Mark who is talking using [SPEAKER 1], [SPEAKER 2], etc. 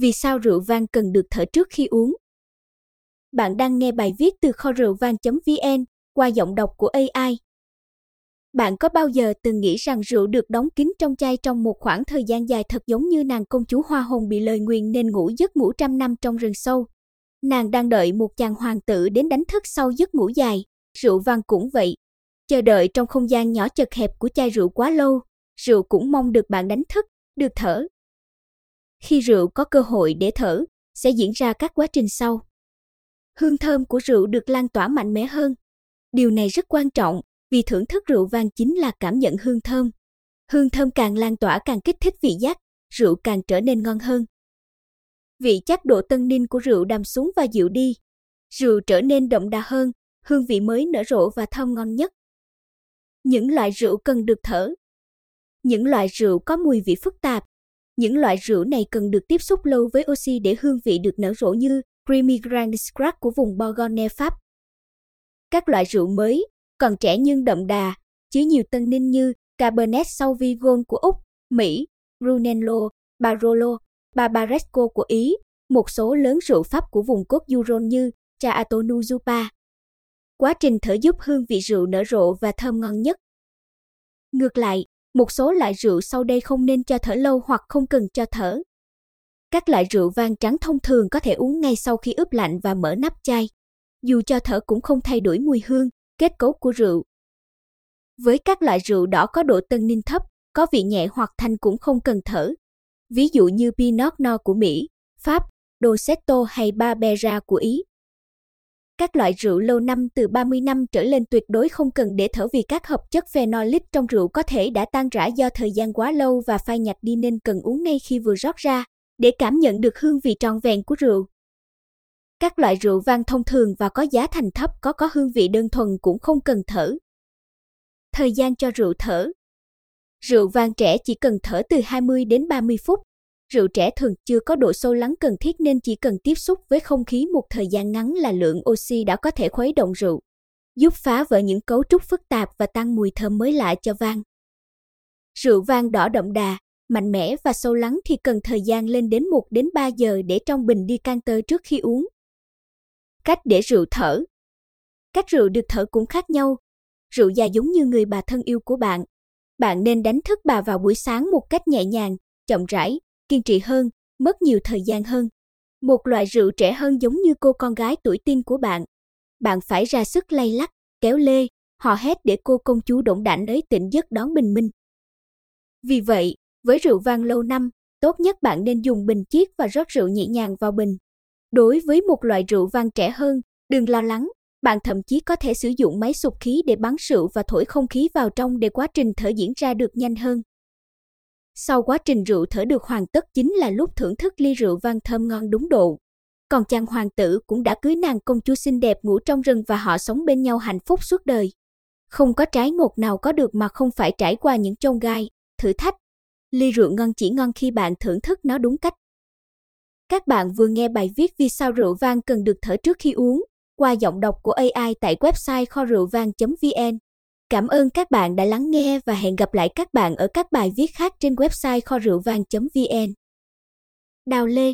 [SPEAKER 1] Vì sao rượu vang cần được thở trước khi uống? Bạn đang nghe bài viết từ kho rượu vang.vn qua giọng đọc của AI. Bạn có bao giờ từng nghĩ rằng rượu được đóng kín trong chai trong một khoảng thời gian dài thật giống như nàng công chúa hoa hồng bị lời nguyền nên ngủ giấc ngủ trăm năm trong rừng sâu? Nàng đang đợi một chàng hoàng tử đến đánh thức sau giấc ngủ dài. Rượu vang cũng vậy. Chờ đợi trong không gian nhỏ chật hẹp của chai rượu quá lâu, rượu cũng mong được bạn đánh thức, được thở. Khi rượu có cơ hội để thở, sẽ diễn ra các quá trình sau. Hương thơm của rượu được lan tỏa mạnh mẽ hơn. Điều này rất quan trọng vì thưởng thức rượu vang chính là cảm nhận hương thơm. Hương thơm càng lan tỏa càng kích thích vị giác, rượu càng trở nên ngon hơn. Vị chắc độ tân ninh của rượu đàm xuống và dịu đi. Rượu trở nên đậm đà hơn, hương vị mới nở rộ và thơm ngon nhất. Những loại rượu cần được thở. Những loại rượu có mùi vị phức tạp. Những loại rượu này cần được tiếp xúc lâu với oxy để hương vị được nở rộ như Creamy Grand Scratch của vùng Bourgogne Pháp. Các loại rượu mới, còn trẻ nhưng đậm đà, chứa nhiều tân ninh như Cabernet Sauvignon của Úc, Mỹ, Brunello, Barolo, Barbaresco của Ý, một số lớn rượu Pháp của vùng cốt Euron như Chateau Zupa. Quá trình thở giúp hương vị rượu nở rộ và thơm ngon nhất. Ngược lại, một số loại rượu sau đây không nên cho thở lâu hoặc không cần cho thở. Các loại rượu vang trắng thông thường có thể uống ngay sau khi ướp lạnh và mở nắp chai. Dù cho thở cũng không thay đổi mùi hương, kết cấu của rượu. Với các loại rượu đỏ có độ tân ninh thấp, có vị nhẹ hoặc thanh cũng không cần thở. Ví dụ như Pinot Noir của Mỹ, Pháp, Dosetto hay Barbera của Ý. Các loại rượu lâu năm từ 30 năm trở lên tuyệt đối không cần để thở vì các hợp chất phenolic trong rượu có thể đã tan rã do thời gian quá lâu và phai nhạt đi nên cần uống ngay khi vừa rót ra, để cảm nhận được hương vị tròn vẹn của rượu. Các loại rượu vang thông thường và có giá thành thấp, có có hương vị đơn thuần cũng không cần thở. Thời gian cho rượu thở Rượu vang trẻ chỉ cần thở từ 20 đến 30 phút. Rượu trẻ thường chưa có độ sâu lắng cần thiết nên chỉ cần tiếp xúc với không khí một thời gian ngắn là lượng oxy đã có thể khuấy động rượu, giúp phá vỡ những cấu trúc phức tạp và tăng mùi thơm mới lạ cho vang. Rượu vang đỏ đậm đà, mạnh mẽ và sâu lắng thì cần thời gian lên đến 1 đến 3 giờ để trong bình đi can tơ trước khi uống. Cách để rượu thở Cách rượu được thở cũng khác nhau. Rượu già giống như người bà thân yêu của bạn. Bạn nên đánh thức bà vào buổi sáng một cách nhẹ nhàng, chậm rãi, kiên trì hơn, mất nhiều thời gian hơn. Một loại rượu trẻ hơn giống như cô con gái tuổi teen của bạn. Bạn phải ra sức lay lắc, kéo lê, hò hét để cô công chúa động đảnh ấy tỉnh giấc đón bình minh. Vì vậy, với rượu vang lâu năm, tốt nhất bạn nên dùng bình chiết và rót rượu nhẹ nhàng vào bình. Đối với một loại rượu vang trẻ hơn, đừng lo lắng, bạn thậm chí có thể sử dụng máy sục khí để bắn rượu và thổi không khí vào trong để quá trình thở diễn ra được nhanh hơn. Sau quá trình rượu thở được hoàn tất chính là lúc thưởng thức ly rượu vang thơm ngon đúng độ. Còn chàng hoàng tử cũng đã cưới nàng công chúa xinh đẹp ngủ trong rừng và họ sống bên nhau hạnh phúc suốt đời. Không có trái ngột nào có được mà không phải trải qua những chông gai, thử thách. Ly rượu ngon chỉ ngon khi bạn thưởng thức nó đúng cách. Các bạn vừa nghe bài viết vì sao rượu vang cần được thở trước khi uống qua giọng đọc của AI tại website kho rượu vang.vn. Cảm ơn các bạn đã lắng nghe và hẹn gặp lại các bạn ở các bài viết khác trên website kho rượu vang.vn. Đào Lê